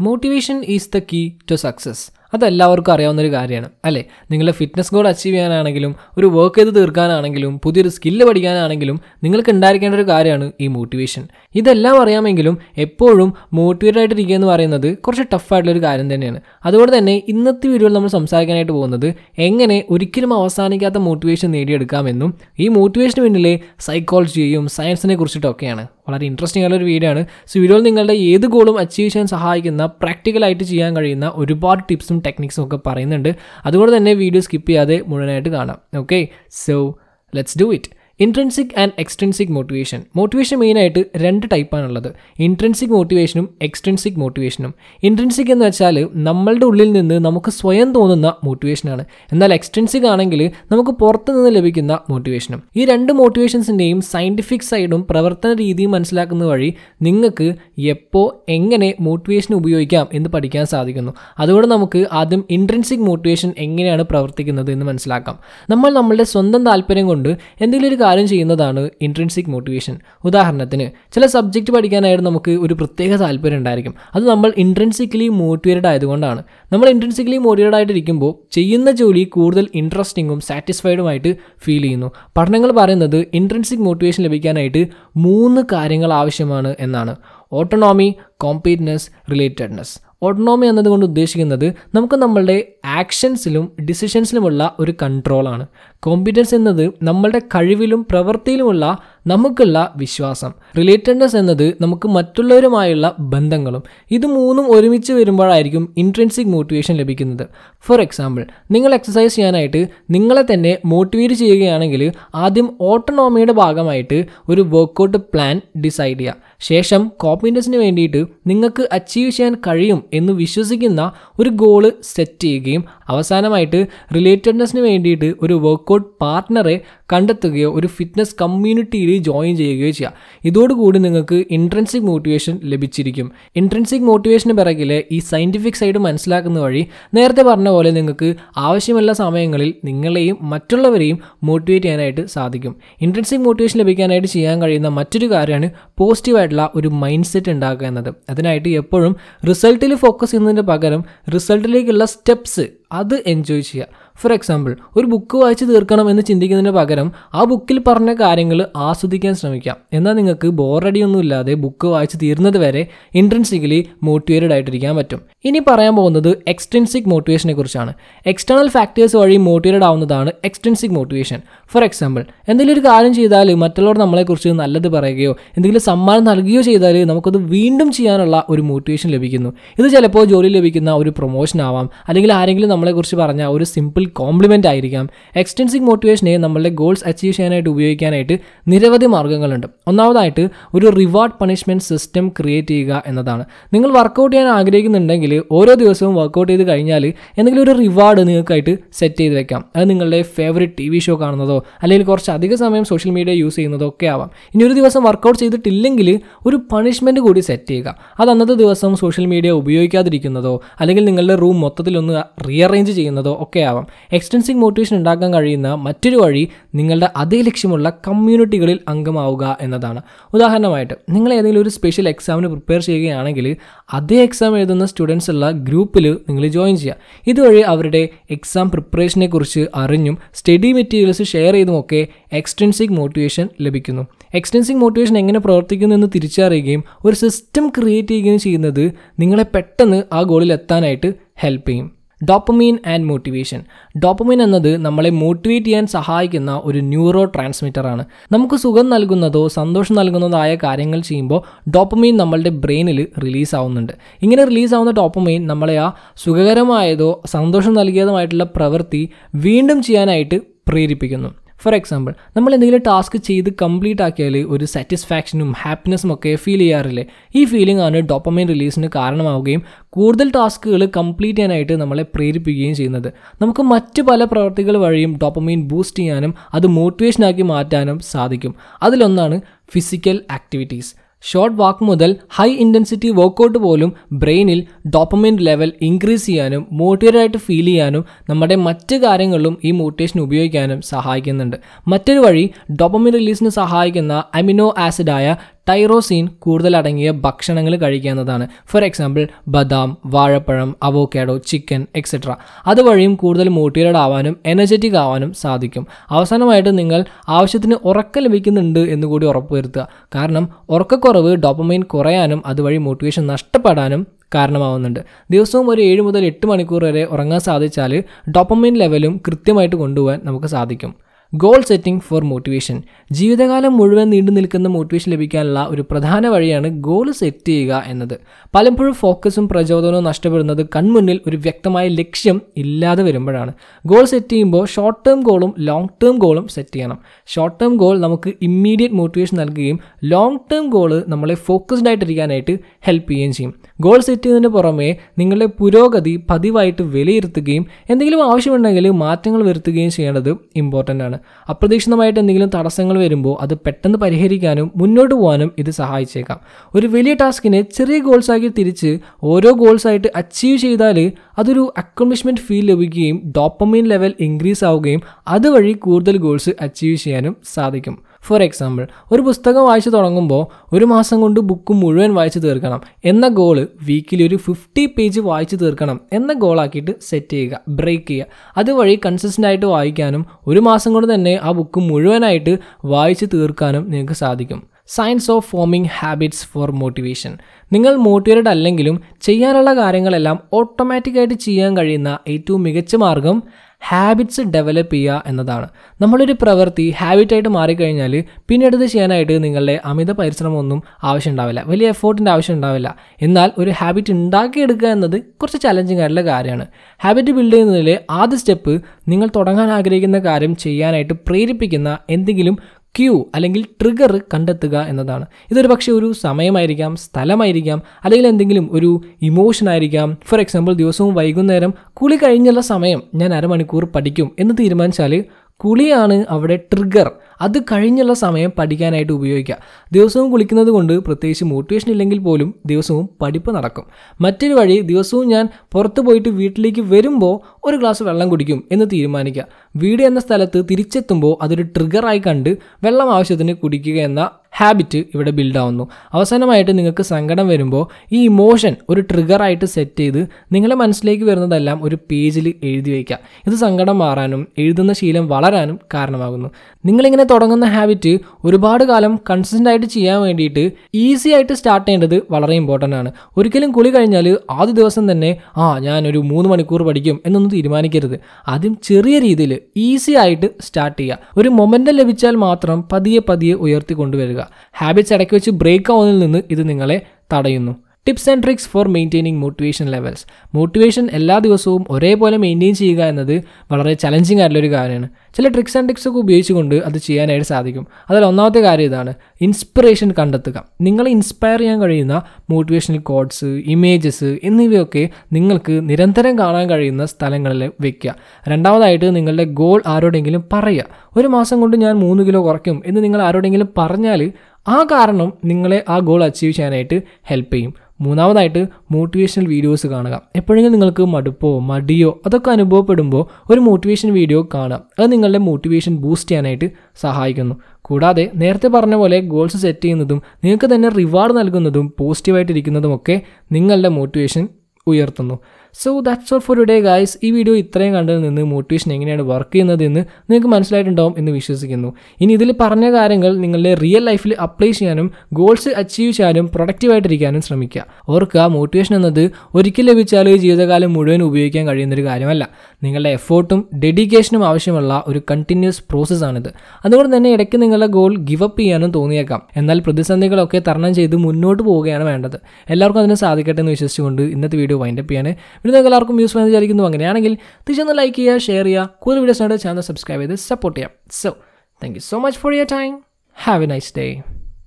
Motivation is the key to success അതെല്ലാവർക്കും അറിയാവുന്ന ഒരു കാര്യമാണ് അല്ലേ? നിങ്ങളുടെ ഫിറ്റ്നസ് ഗോൾ അച്ചീവ് ചെയ്യാനാണെങ്കിലും ഒരു വർക്ക് ചെയ്ത് തീർക്കാനാണെങ്കിലും പുതിയൊരു സ്കില്ല് പഠിക്കാനാണെങ്കിലും നിങ്ങൾക്ക് ഉണ്ടായിരിക്കേണ്ട ഒരു കാര്യമാണ് ഈ മോട്ടിവേഷൻ ഇതെല്ലാം അറിയാമെങ്കിലും എപ്പോഴും മോട്ടിവേറ്റഡ് ആയിട്ടിരിക്കുക എന്ന് പറയുന്നത് കുറച്ച് ടഫായിട്ടുള്ളൊരു കാര്യം തന്നെയാണ്. അതുകൊണ്ട് തന്നെ ഇന്നത്തെ വീഡിയോയിൽ നമ്മൾ സംസാരിക്കാനായിട്ട് പോകുന്നത് എങ്ങനെ ഒരിക്കലും അവസാനിക്കാത്ത മോട്ടിവേഷൻ നേടിയെടുക്കാമെന്നും ഈ മോട്ടിവേഷന് പിന്നിലെ സൈക്കോളജിയെയും സയൻസിനെ കുറിച്ചിട്ടൊക്കെയാണ് വളരെ ഇൻട്രസ്റ്റിംഗ് ആയിട്ടുള്ള ഒരു വീഡിയോ ആണ്. സോ വീഡിയോയിൽ നിങ്ങളുടെ ഏത് ഗോളും അച്ചീവ് ചെയ്യാൻ സഹായിക്കുന്ന പ്രാക്ടിക്കലായിട്ട് ചെയ്യാൻ കഴിയുന്ന ഒരുപാട് ടിപ്സും ടെക്നിക്സും ഒക്കെ പറയുന്നുണ്ട്. അതുകൊണ്ട് തന്നെ വീഡിയോ സ്കിപ്പ് ചെയ്യാതെ മുഴുവനായിട്ട് കാണാം. Okay so let's do it intrinsic and extrinsic motivation motivation മെയിനായിട്ട് രണ്ട് ടൈപ്പാണുള്ളത് ഇൻട്രൻസിക് മോട്ടിവേഷനും എക്സ്ട്രൻസിക് മോട്ടിവേഷനും ഇൻട്രൻസിക് എന്ന് വെച്ചാൽ നമ്മളുടെ ഉള്ളിൽ നിന്ന് നമുക്ക് സ്വയം തോന്നുന്ന മോട്ടിവേഷനാണ് എന്നാൽ എക്സ്ട്രൻസിക് ആണെങ്കിൽ നമുക്ക് പുറത്തു നിന്ന് ലഭിക്കുന്ന മോട്ടിവേഷനും ഈ രണ്ട് മോട്ടിവേഷൻസിന്റെയും സയന്റിഫിക് സൈഡും പ്രവർത്തന രീതിയും മനസ്സിലാക്കുന്ന വഴി നിങ്ങൾക്ക് എപ്പോൾ എങ്ങനെ മോട്ടിവേഷൻ ഉപയോഗിക്കാം എന്ന് പഠിക്കാൻ സാധിക്കുന്നു. അതുകൊണ്ട് നമുക്ക് ആദ്യം ഇൻട്രൻസിക് മോട്ടിവേഷൻ എങ്ങനെയാണ് പ്രവർത്തിക്കുന്നത് എന്ന് മനസ്സിലാക്കാം. നമ്മൾ നമ്മളുടെ സ്വന്തം താല്പര്യം കൊണ്ട് എന്തെങ്കിലും ഒരു കാര്യം ചെയ്യുന്നതാണ് ഇൻട്രൻസിക് മോട്ടിവേഷൻ ഉദാഹരണത്തിന് ചില സബ്ജക്റ്റ് പഠിക്കാനായിട്ട് നമുക്ക് ഒരു പ്രത്യേക താല്പര്യം ഉണ്ടായിരിക്കും. അത് നമ്മൾ ഇൻട്രൻസിക്കലി മോട്ടിവേറ്റഡ് ആയതുകൊണ്ടാണ്. നമ്മൾ ഇൻട്രൻസിക്കലി മോട്ടിവേറ്റഡ് ആയിട്ടിരിക്കുമ്പോൾ ചെയ്യുന്ന ജോലി കൂടുതൽ ഇൻട്രസ്റ്റിങ്ങും സാറ്റിസ്ഫൈഡുമായിട്ട് ഫീൽ ചെയ്യുന്നു. പഠനങ്ങൾ പറയുന്നത് ഇൻട്രൻസിക് മോട്ടിവേഷൻ ലഭിക്കാനായിട്ട് മൂന്ന് കാര്യങ്ങൾ ആവശ്യമാണ് എന്നാണ്. ഓട്ടോണോമി കോമ്പീറ്റ്നസ് റിലേറ്റഡ്നെസ് ഓട്ടോണോമി എന്നതുകൊണ്ട് ഉദ്ദേശിക്കുന്നത് നമുക്ക് നമ്മളുടെ ആക്ഷൻസിലും ഡിസിഷൻസിലുമുള്ള ഒരു കൺട്രോളാണ് കോമ്പിറ്റൻസ് എന്നത് നമ്മളുടെ കഴിവിലും പ്രവൃത്തിയിലുമുള്ള നമുക്കുള്ള വിശ്വാസം. റിലേറ്റഡ്നെസ് എന്നത് നമുക്ക് മറ്റുള്ളവരുമായുള്ള ബന്ധങ്ങളും ഇത് മൂന്നും ഒരുമിച്ച് വരുമ്പോഴായിരിക്കും ഇൻട്രൻസിക് മോട്ടിവേഷൻ ലഭിക്കുന്നത്. ഫോർ എക്സാമ്പിൾ നിങ്ങൾ എക്സസൈസ് ചെയ്യാനായിട്ട് നിങ്ങളെ തന്നെ മോട്ടിവേറ്റ് ചെയ്യുകയാണെങ്കിൽ ആദ്യം ഓട്ടോണോമിയുടെ ഭാഗമായിട്ട് ഒരു വർക്കൗട്ട് പ്ലാൻ ഡിസൈഡ് ചെയ്യുക. ശേഷം കോമ്പിറ്റൻസിന് വേണ്ടിയിട്ട് നിങ്ങൾക്ക് അച്ചീവ് ചെയ്യാൻ കഴിയും എന്ന് വിശ്വസിക്കുന്ന ഒരു ഗോൾ സെറ്റ് ചെയ്യുകയും അവസാനമായിട്ട് റിലേറ്റഡ്നെസ്സിന് വേണ്ടിയിട്ട് ഒരു വർക്കൗട്ട് പാർട്ട്ണറെ കണ്ടെത്തുകയോ ഒരു ഫിറ്റ്നസ് കമ്മ്യൂണിറ്റിയിൽ ജോയിൻ ചെയ്യുകയോ ചെയ്യുക ഇതോടുകൂടി നിങ്ങൾക്ക് ഇൻട്രൻസിക് മോട്ടിവേഷൻ ലഭിച്ചിരിക്കും. ഇൻട്രൻസിക് മോട്ടിവേഷന് പിറകിലെ ഈ സയന്റിഫിക് സൈഡ് മനസ്സിലാക്കുന്ന വഴി നേരത്തെ പറഞ്ഞ പോലെ നിങ്ങൾക്ക് ആവശ്യമുള്ള സമയങ്ങളിൽ നിങ്ങളെയും മറ്റുള്ളവരെയും മോട്ടിവേറ്റ് ചെയ്യാനായിട്ട് സാധിക്കും. ഇൻട്രൻസിക് മോട്ടിവേഷൻ ലഭിക്കാനായിട്ട് ചെയ്യാൻ കഴിയുന്ന മറ്റൊരു കാര്യമാണ് പോസിറ്റീവായിട്ടുള്ള ഒരു മൈൻഡ് സെറ്റ് ഉണ്ടാക്കുക എന്നത്. അതിനായിട്ട് എപ്പോഴും റിസൾട്ടിൽ ഫോക്കസ് ചെയ്യുന്നതിന് പകരം റിസൾട്ടിലേക്കുള്ള സ്റ്റെപ്സ് അത് എൻജോയ് ചെയ്യുക. ഫോർ എക്സാമ്പിൾ ഒരു ബുക്ക് വായിച്ച് തീർക്കണം എന്ന് ചിന്തിക്കുന്നതിന് പകരം ആ ബുക്കിൽ പറഞ്ഞ കാര്യങ്ങൾ ആസ്വദിക്കാൻ ശ്രമിക്കാം. എന്നാൽ നിങ്ങൾക്ക് ബോറടിയൊന്നും ഇല്ലാതെ ബുക്ക് വായിച്ച് തീർന്നത് വരെ ഇൻട്രൻസിക്കലി മോട്ടിവേറ്റഡ് ആയിട്ടിരിക്കാൻ പറ്റും. ഇനി പറയാൻ പോകുന്നത് എക്സ്ട്രിൻസിക് മോട്ടിവേഷനെ കുറിച്ചാണ്. എക്സ്റ്റേണൽ ഫാക്ടേഴ്സ് വഴി മോട്ടിവേറ്റഡ് ആവുന്നതാണ് എക്സ്ട്രിൻസിക് മോട്ടിവേഷൻ ഫോർ എക്സാമ്പിൾ എന്തെങ്കിലും ഒരു കാര്യം ചെയ്താൽ മറ്റുള്ളവർ നമ്മളെക്കുറിച്ച് നല്ലത് പറയുകയോ എന്തെങ്കിലും സമ്മാനം നൽകുകയോ ചെയ്താൽ നമുക്കത് വീണ്ടും ചെയ്യാനുള്ള ഒരു മോട്ടിവേഷൻ ലഭിക്കുന്നു. ഇത് ചിലപ്പോൾ ജോലി ലഭിക്കുന്ന ഒരു പ്രൊമോഷൻ ആവാം. അല്ലെങ്കിൽ ആരെങ്കിലും നമ്മളെക്കുറിച്ച് പറഞ്ഞ ഒരു സിമ്പിൾ കോംപ്ലിമെന്റ് ആയിരിക്കാം. എക്സ്റ്റൻസിങ് മോട്ടിവേഷനെ നമ്മളുടെ ഗോൾസ് അച്ചീവ് ചെയ്യാനായിട്ട് ഉപയോഗിക്കാനായിട്ട് നിരവധി മാർഗങ്ങളുണ്ട്. ഒന്നാമതായിട്ട് ഒരു റിവാർഡ് പണിഷ്മെന്റ് സിസ്റ്റം ക്രിയേറ്റ് ചെയ്യുക എന്നതാണ്. നിങ്ങൾ വർക്കൗട്ട് ചെയ്യാൻ ആഗ്രഹിക്കുന്നുണ്ടെങ്കിൽ ഓരോ ദിവസവും വർക്കൗട്ട് ചെയ്ത് കഴിഞ്ഞാൽ എന്തെങ്കിലും ഒരു റിവാർഡ് നിങ്ങൾക്കായിട്ട് സെറ്റ് ചെയ്ത് വെക്കാം. അത് നിങ്ങളുടെ ഫേവറേറ്റ് ടി വി ഷോ കാണുന്നതോ അല്ലെങ്കിൽ കുറച്ച് അധിക സമയം സോഷ്യൽ മീഡിയ യൂസ് ചെയ്യുന്നതോ ഒക്കെ ആവാം. ഇനി ഒരു ദിവസം വർക്കൗട്ട് ചെയ്തിട്ടില്ലെങ്കിൽ ഒരു പണിഷ്മെന്റ് കൂടി സെറ്റ് ചെയ്യുക. അത് അന്നത്തെ ദിവസം സോഷ്യൽ മീഡിയ ഉപയോഗിക്കാതിരിക്കുന്നതോ അല്ലെങ്കിൽ നിങ്ങളുടെ റൂം മൊത്തത്തിലൊന്ന് റീഅറേഞ്ച് ചെയ്യുന്നതോ ഒക്കെ ആവാം. എക്സ്റ്റൻസിങ് മോട്ടിവേഷൻ ഉണ്ടാക്കാൻ കഴിയുന്ന മറ്റൊരു വഴി നിങ്ങളുടെ അതേ ലക്ഷ്യമുള്ള കമ്മ്യൂണിറ്റികളിൽ അംഗമാവുക എന്നതാണ്. ഉദാഹരണമായിട്ട് നിങ്ങൾ ഏതെങ്കിലും ഒരു സ്പെഷ്യൽ എക്സാമിന് പ്രിപ്പയർ ചെയ്യുകയാണെങ്കിൽ അതേ എക്സാം എഴുതുന്ന സ്റ്റുഡൻസ് ഉള്ള ഗ്രൂപ്പിൽ നിങ്ങൾ ജോയിൻ ചെയ്യുക. ഇതുവഴി അവരുടെ എക്സാം പ്രിപ്പറേഷനെക്കുറിച്ച് അറിഞ്ഞും സ്റ്റഡി മെറ്റീരിയൽസ് ഷെയർ ചെയ്തുമൊക്കെ എക്സ്റ്റൻസിക് മോട്ടിവേഷൻ ലഭിക്കുന്നു. എക്സ്റ്റൻസിക് മോട്ടിവേഷൻ എങ്ങനെ പ്രവർത്തിക്കുന്നു എന്ന് തിരിച്ചറിയുകയും ഒരു സിസ്റ്റം ക്രിയേറ്റ് ചെയ്യുകയും ചെയ്യുന്നത് നിങ്ങളെ പെട്ടെന്ന് ആ ഗോളിൽ എത്താനായിട്ട് ഹെൽപ്പ് ചെയ്യും. ഡോപ്പമീൻ ആൻഡ് മോട്ടിവേഷൻ ഡോപ്പമീൻ എന്നത് നമ്മളെ മോട്ടിവേറ്റ് ചെയ്യാൻ സഹായിക്കുന്ന ഒരു ന്യൂറോ ട്രാൻസ്മിറ്ററാണ് നമുക്ക് സുഖം നൽകുന്നതോ സന്തോഷം നൽകുന്നതോ ആയ കാര്യങ്ങൾ ചെയ്യുമ്പോൾ ഡോപ്പമീൻ നമ്മളുടെ ബ്രെയിനിൽ റിലീസ് ആവുന്നുണ്ട്. ഇങ്ങനെ റിലീസ് ആവുന്ന ഡോപ്പമീൻ നമ്മളെ ആ സുഖകരമായതോ സന്തോഷം നൽകിയതുമായിട്ടുള്ള പ്രവൃത്തി വീണ്ടും ചെയ്യാനായിട്ട് പ്രേരിപ്പിക്കുന്നു. ഫോർ എക്സാമ്പിൾ നമ്മൾ എന്തെങ്കിലും ടാസ്ക് ചെയ്ത് കംപ്ലീറ്റ് ആക്കിയാൽ ഒരു സാറ്റിസ്ഫാക്ഷനും ഹാപ്പിനെസ്സും ഒക്കെ ഫീൽ ചെയ്യാറില്ലേ? ഈ ഫീലിംഗ് ആണ് ഡോപ്പമൈൻ റിലീസിന് കാരണമാവുകയും കൂടുതൽ ടാസ്കുകൾ കംപ്ലീറ്റ് ചെയ്യാനായിട്ട് നമ്മളെ പ്രേരിപ്പിക്കുകയും ചെയ്യുന്നത്. നമുക്ക് മറ്റ് പല പ്രവർത്തികൾ വഴിയും ഡോപ്പമൈൻ ബൂസ്റ്റ് ചെയ്യാനും അത് മോട്ടിവേഷനാക്കി മാറ്റാനും സാധിക്കും. അതിലൊന്നാണ് ഫിസിക്കൽ ആക്ടിവിറ്റീസ് ഷോർട്ട് വാക്ക് മുതൽ ഹൈ ഇന്റൻസിറ്റി വർക്കൗട്ട് പോലും ബ്രെയിനിൽ ഡോപ്പമിൻ ലെവൽ ഇൻക്രീസ് ചെയ്യാനും മോട്ടിവേറ്റഡായിട്ട് ഫീൽ ചെയ്യാനും നമ്മുടെ മറ്റ് കാര്യങ്ങളിലും ഈ മോട്ടിവേഷൻ ഉപയോഗിക്കാനും സഹായിക്കുന്നുണ്ട്. മറ്റൊരു വഴി ഡോപ്പമിൻ റിലീസിന് സഹായിക്കുന്ന അമിനോ ആസിഡായ ടൈറോസീൻ കൂടുതൽ അടങ്ങിയ ഭക്ഷണങ്ങൾ കഴിക്കുക എന്നതാണ്. ഫോർ എക്സാമ്പിൾ ബദാം വാഴപ്പഴം അവോക്കാഡോ ചിക്കൻ എക്സെട്ര അതുവഴിയും കൂടുതൽ മോട്ടിവേറ്റഡ് ആവാനും എനർജറ്റിക് ആവാനും സാധിക്കും. അവസാനമായിട്ട് നിങ്ങൾ ആവശ്യത്തിന് ഉറക്കം ലഭിക്കുന്നുണ്ട് എന്ന് കൂടി ഉറപ്പുവരുത്തുക കാരണം ഉറക്കക്കുറവ് ഡോപ്പമൈൻ കുറയാനും അതുവഴി മോട്ടിവേഷൻ നഷ്ടപ്പെടാനും കാരണമാവുന്നുണ്ട്. ദിവസവും ഒരു ഏഴ് മുതൽ എട്ട് മണിക്കൂർ വരെ ഉറങ്ങാൻ സാധിച്ചാൽ ഡോപ്പമൈൻ ലെവലും കൃത്യമായിട്ട് കൊണ്ടുപോകാൻ നമുക്ക് സാധിക്കും. Goal setting for motivation. ജീവിതകാലം മുഴുവൻ നീണ്ടു നിൽക്കുന്ന മോട്ടിവേഷൻ ലഭിക്കാനുള്ള ഒരു പ്രധാന വഴിയാണ് ഗോൾ സെറ്റ് ചെയ്യുക എന്നത്. പലപ്പോഴും ഫോക്കസും പ്രചോദനവും നഷ്ടപ്പെടുന്നത് കൺമുന്നിൽ ഒരു വ്യക്തമായ ലക്ഷ്യം ഇല്ലാതെ വരുമ്പോഴാണ്. ഗോൾ സെറ്റ് ചെയ്യുമ്പോൾ ഷോർട്ട് ടേം ഗോളും ലോങ് ടേം ഗോളും സെറ്റ് ചെയ്യണം. ഷോർട്ട് ടേം ഗോൾ നമുക്ക് ഇമ്മീഡിയറ്റ് മോട്ടിവേഷൻ നൽകുകയും ലോങ് ടേം ഗോൾ നമ്മളെ ഫോക്കസ്ഡ് ആയിട്ടിരിക്കാനായിട്ട് ഹെൽപ്പ് ചെയ്യുകയും ചെയ്യും. ഗോൾ സെറ്റ് ചെയ്യുന്നതിന് പുറമെ നിങ്ങളുടെ പുരോഗതി പതിവായിട്ട് വിലയിരുത്തുകയും എന്തെങ്കിലും ആവശ്യമുണ്ടെങ്കിൽ മാറ്റങ്ങൾ വരുത്തുകയും ചെയ്യേണ്ടത് ഇമ്പോർട്ടന്റ് ആണ്. അപ്രതീക്ഷിതമായിട്ട് എന്തെങ്കിലും തടസ്സങ്ങൾ വരുമ്പോൾ അത് പെട്ടെന്ന് പരിഹരിക്കാനും മുന്നോട്ട് പോകാനും ഇത് സഹായിച്ചേക്കാം. ഒരു വലിയ ടാസ്കിനെ ചെറിയ ഗോൾസാക്കി തിരിച്ച് ഓരോ ഗോൾസായിട്ട് അച്ചീവ് ചെയ്താൽ അതൊരു അക്കോംപ്ലിഷ്മെന്റ് ഫീൽ ലഭിക്കുകയും ഡോപ്പമീൻ ലെവൽ ഇൻക്രീസ് ആവുകയും അതുവഴി കൂടുതൽ ഗോൾസ് അച്ചീവ് ചെയ്യാനും സാധിക്കും. ഫോർ എക്സാമ്പിൾ ഒരു പുസ്തകം വായിച്ചു തുടങ്ങുമ്പോൾ ഒരു മാസം കൊണ്ട് ബുക്ക് മുഴുവൻ വായിച്ചു തീർക്കണം. എന്ന ഗോൾ വീക്കിലി ഒരു ഫിഫ്റ്റി പേജ് വായിച്ചു തീർക്കണം എന്ന ഗോളാക്കിയിട്ട് സെറ്റ് ചെയ്യുക ബ്രേക്ക് ചെയ്യുക. അതുവഴി കൺസിസ്റ്റന്റ് ആയിട്ട് വായിക്കാനും ഒരു മാസം കൊണ്ട് തന്നെ ആ ബുക്ക് മുഴുവനായിട്ട് വായിച്ചു തീർക്കാനും നിങ്ങൾക്ക് സാധിക്കും. Science of forming habits for motivation നിങ്ങൾ മോട്ടിവേറ്റഡ് അല്ലെങ്കിലും ചെയ്യാനുള്ള കാര്യങ്ങളെല്ലാം ഓട്ടോമാറ്റിക്കായിട്ട് ചെയ്യാൻ കഴിയുന്ന ഏറ്റവും മികച്ച മാർഗം ഹാബിറ്റ്സ് ഡെവലപ്പ് ചെയ്യുക എന്നതാണ്. നമ്മളൊരു പ്രവൃത്തി ഹാബിറ്റായിട്ട് മാറിക്കഴിഞ്ഞാൽ പിന്നീട് അത് ചെയ്യാനായിട്ട് നിങ്ങളുടെ അമിത പരിശ്രമമൊന്നും ആവശ്യം ഉണ്ടാവില്ല വലിയ എഫേർട്ടിന്റെ ആവശ്യം ഉണ്ടാവില്ല എന്നാൽ ഒരു ഹാബിറ്റ് ഉണ്ടാക്കിയെടുക്കുക എന്നത് കുറച്ച് ചലഞ്ചിങ് ആയിട്ടുള്ള കാര്യമാണ്. ഹാബിറ്റ് ബിൽഡ് ചെയ്യുന്നതിൽ ആദ്യ സ്റ്റെപ്പ് നിങ്ങൾ തുടങ്ങാൻ ആഗ്രഹിക്കുന്ന കാര്യം ചെയ്യാനായിട്ട് പ്രേരിപ്പിക്കുന്ന എന്തെങ്കിലും ക്യൂ അല്ലെങ്കിൽ ട്രിഗർ കണ്ടെത്തുക എന്നതാണ്. ഇതൊരു പക്ഷേ ഒരു സമയമായിരിക്കാം സ്ഥലമായിരിക്കാം അല്ലെങ്കിൽ എന്തെങ്കിലും ഒരു ഇമോഷൻ ആയിരിക്കാം. ഫോർ എക്സാമ്പിൾ ദിവസവും വൈകുന്നേരം കുളി കഴിഞ്ഞുള്ള സമയം ഞാൻ അരമണിക്കൂർ പഠിക്കും എന്ന് തീരുമാനിച്ചാൽ കുളിയാണ് അവിടെ ട്രിഗർ. അത് കഴിഞ്ഞുള്ള സമയം പഠിക്കാനായിട്ട് ഉപയോഗിക്കുക. ദിവസവും കുളിക്കുന്നത് കൊണ്ട് പ്രത്യേകിച്ച് മോട്ടിവേഷൻ ഇല്ലെങ്കിൽ പോലും ദിവസവും പഠിപ്പ് നടക്കും. മറ്റൊരു വഴി ദിവസവും ഞാൻ പുറത്ത് പോയിട്ട് വീട്ടിലേക്ക് വരുമ്പോൾ ഒരു ഗ്ലാസ് വെള്ളം കുടിക്കും എന്ന് തീരുമാനിക്കുക. വീട് എന്ന സ്ഥലത്ത് തിരിച്ചെത്തുമ്പോൾ അതൊരു ട്രിഗറായി കണ്ട് വെള്ളം ആവശ്യത്തിന് കുടിക്കുക എന്ന ഹാബിറ്റ് ഇവിടെ ബിൽഡ് ആവുന്നു. അവസാനമായിട്ട് നിങ്ങൾക്ക് സങ്കടം വരുമ്പോൾ ഈ ഇമോഷൻ ഒരു ട്രിഗറായിട്ട് സെറ്റ് ചെയ്ത് നിങ്ങളുടെ മനസ്സിലേക്ക് വരുന്നതെല്ലാം ഒരു പേജിൽ എഴുതി വയ്ക്കുക ഇത് സങ്കടം മാറാനും എഴുതുന്ന ശീലം വളരാനും കാരണമാകുന്നു. നിങ്ങളിങ്ങനെ തുടങ്ങുന്ന ഹാബിറ്റ് ഒരുപാട് കാലം കൺസിസ്റ്റന്റ് ആയിട്ട് ചെയ്യാൻ വേണ്ടിയിട്ട് ഈസി ആയിട്ട് സ്റ്റാർട്ട് ചെയ്യേണ്ടത് വളരെ ഇമ്പോർട്ടന്റ് ആണ്. ഒരിക്കലും കുളി കഴിഞ്ഞാൽ ആദ്യ ദിവസം തന്നെ ആ ഞാനൊരു മൂന്ന് മണിക്കൂർ പഠിക്കും എന്നൊന്നും തീരുമാനിക്കരുത്. ആദ്യം ചെറിയ രീതിയിൽ ഈസി ആയിട്ട് സ്റ്റാർട്ട് ചെയ്യുക. ഒരു മൊമെന്റം ലഭിച്ചാൽ മാത്രം പതിയെ പതിയെ ഉയർത്തി കൊണ്ടുവരിക. ഹാബിറ്റ്സ് ഇടയ്ക്ക് വെച്ച് ബ്രേക്ക് ആവുന്നതിൽ നിന്ന് ഇത് നിങ്ങളെ തടയുന്നു. Tips and tricks for maintaining motivation levels motivation എല്ലാ ദിവസവും ഒരേപോലെ മെയിന്റെയിൻ ചെയ്യുക എന്നത് വളരെ ചലഞ്ചിങ് ആയിട്ടുള്ളൊരു കാര്യമാണ്. ചില ട്രിക്സ് ആൻഡ് ടിക്സ് ഒക്കെ ഉപയോഗിച്ചുകൊണ്ട് അത് ചെയ്യാനായിട്ട് സാധിക്കും. അതിൽ ഒന്നാമത്തെ കാര്യം ഇതാണ് ഇൻസ്പിറേഷൻ കണ്ടെത്തുക. നിങ്ങളെ ഇൻസ്പയർ ചെയ്യാൻ കഴിയുന്ന മോട്ടിവേഷണൽ കോഡ്സ് ഇമേജസ് എന്നിവയൊക്കെ നിങ്ങൾക്ക് നിരന്തരം കാണാൻ കഴിയുന്ന സ്ഥലങ്ങളിൽ വെക്കുക. രണ്ടാമതായിട്ട് നിങ്ങളുടെ ഗോൾ ആരോടെങ്കിലും പറയുക. ഒരു മാസം കൊണ്ട് ഞാൻ മൂന്ന് കിലോ കുറയ്ക്കും എന്ന് നിങ്ങൾ ആരോടെങ്കിലും പറഞ്ഞാൽ ആ കാരണം നിങ്ങളെ ആ ഗോൾ അച്ചീവ് ചെയ്യാനായിട്ട് ഹെൽപ്പ് ചെയ്യും. മൂന്നാമതായിട്ട് മോട്ടിവേഷണൽ വീഡിയോസ് കാണുക. എപ്പോഴെങ്കിലും നിങ്ങൾക്ക് മടുപ്പോ മടിയോ അതൊക്കെ അനുഭവപ്പെടുമ്പോൾ ഒരു മോട്ടിവേഷൻ വീഡിയോ കാണുക അത് നിങ്ങളുടെ മോട്ടിവേഷൻ ബൂസ്റ്റ് ചെയ്യാനായിട്ട് സഹായിക്കുന്നു. കൂടാതെ നേരത്തെ പറഞ്ഞ പോലെ ഗോൾസ് സെറ്റ് ചെയ്യുന്നതും നിങ്ങൾക്ക് തന്നെ റിവാർഡ് നൽകുന്നതും പോസിറ്റീവായിട്ടിരിക്കുന്നതും ഒക്കെ നിങ്ങളുടെ മോട്ടിവേഷൻ ഉയർത്തുന്നു. So that's all for today guys ഈ വീഡിയോ ഇത്രയും കണ്ടതിൽ നിന്ന് മോട്ടിവേഷൻ എങ്ങനെയാണ് വർക്ക് ചെയ്യുന്നത് എന്ന് നിങ്ങൾക്ക് മനസ്സിലായിട്ടുണ്ടാവും എന്ന് വിശ്വസിക്കുന്നു. ഇനി ഇതിൽ പറഞ്ഞ കാര്യങ്ങൾ നിങ്ങളുടെ റിയൽ ലൈഫിൽ അപ്ലൈ ചെയ്യാനും ഗോൾസ് അച്ചീവ് ചെയ്യാനും പ്രൊഡക്റ്റീവായിട്ടിരിക്കാനും ശ്രമിക്കുക. ഓർക്കുക മോട്ടിവേഷൻ എന്നത് ഒരിക്കൽ ലഭിച്ചാൽ ജീവിതകാലം മുഴുവൻ ഉപയോഗിക്കാൻ കഴിയുന്നൊരു കാര്യമല്ല. നിങ്ങളുടെ എഫേർട്ടും ഡെഡിക്കേഷനും ആവശ്യമുള്ള ഒരു കണ്ടിന്യൂസ് പ്രോസസ്സാണിത് അതുകൊണ്ട് തന്നെ ഇടയ്ക്ക് നിങ്ങളുടെ ഗോൾ ഗിവ് അപ്പ് ചെയ്യാനും തോന്നിയേക്കാം. എന്നാൽ പ്രതിസന്ധികളൊക്കെ തരണം ചെയ്ത് മുന്നോട്ട് പോവുകയാണ് വേണ്ടത്. എല്ലാവർക്കും അതിന് സാധിക്കട്ടെ എന്ന് വിശ്വസിച്ചുകൊണ്ട് ഇന്നത്തെ വീഡിയോ വൈൻഡപ്പ് ചെയ്യാണ്. വീഡിയോ എല്ലാവർക്കും യൂസ്ഫുൾ എന്ന് വിചാരിക്കുന്നു. അങ്ങനെയാണെങ്കിൽ തീർച്ചയായും ലൈക്ക് ചെയ്യുക ഷെയർ ചെയ്യുക കൂടുതൽ വീഡിയോസിനായിട്ട് ചാനൽ സബ്സ്ക്രൈബ് ചെയ്ത് സപ്പോർട്ട് ചെയ്യാം. So thank you so much for your time have a nice day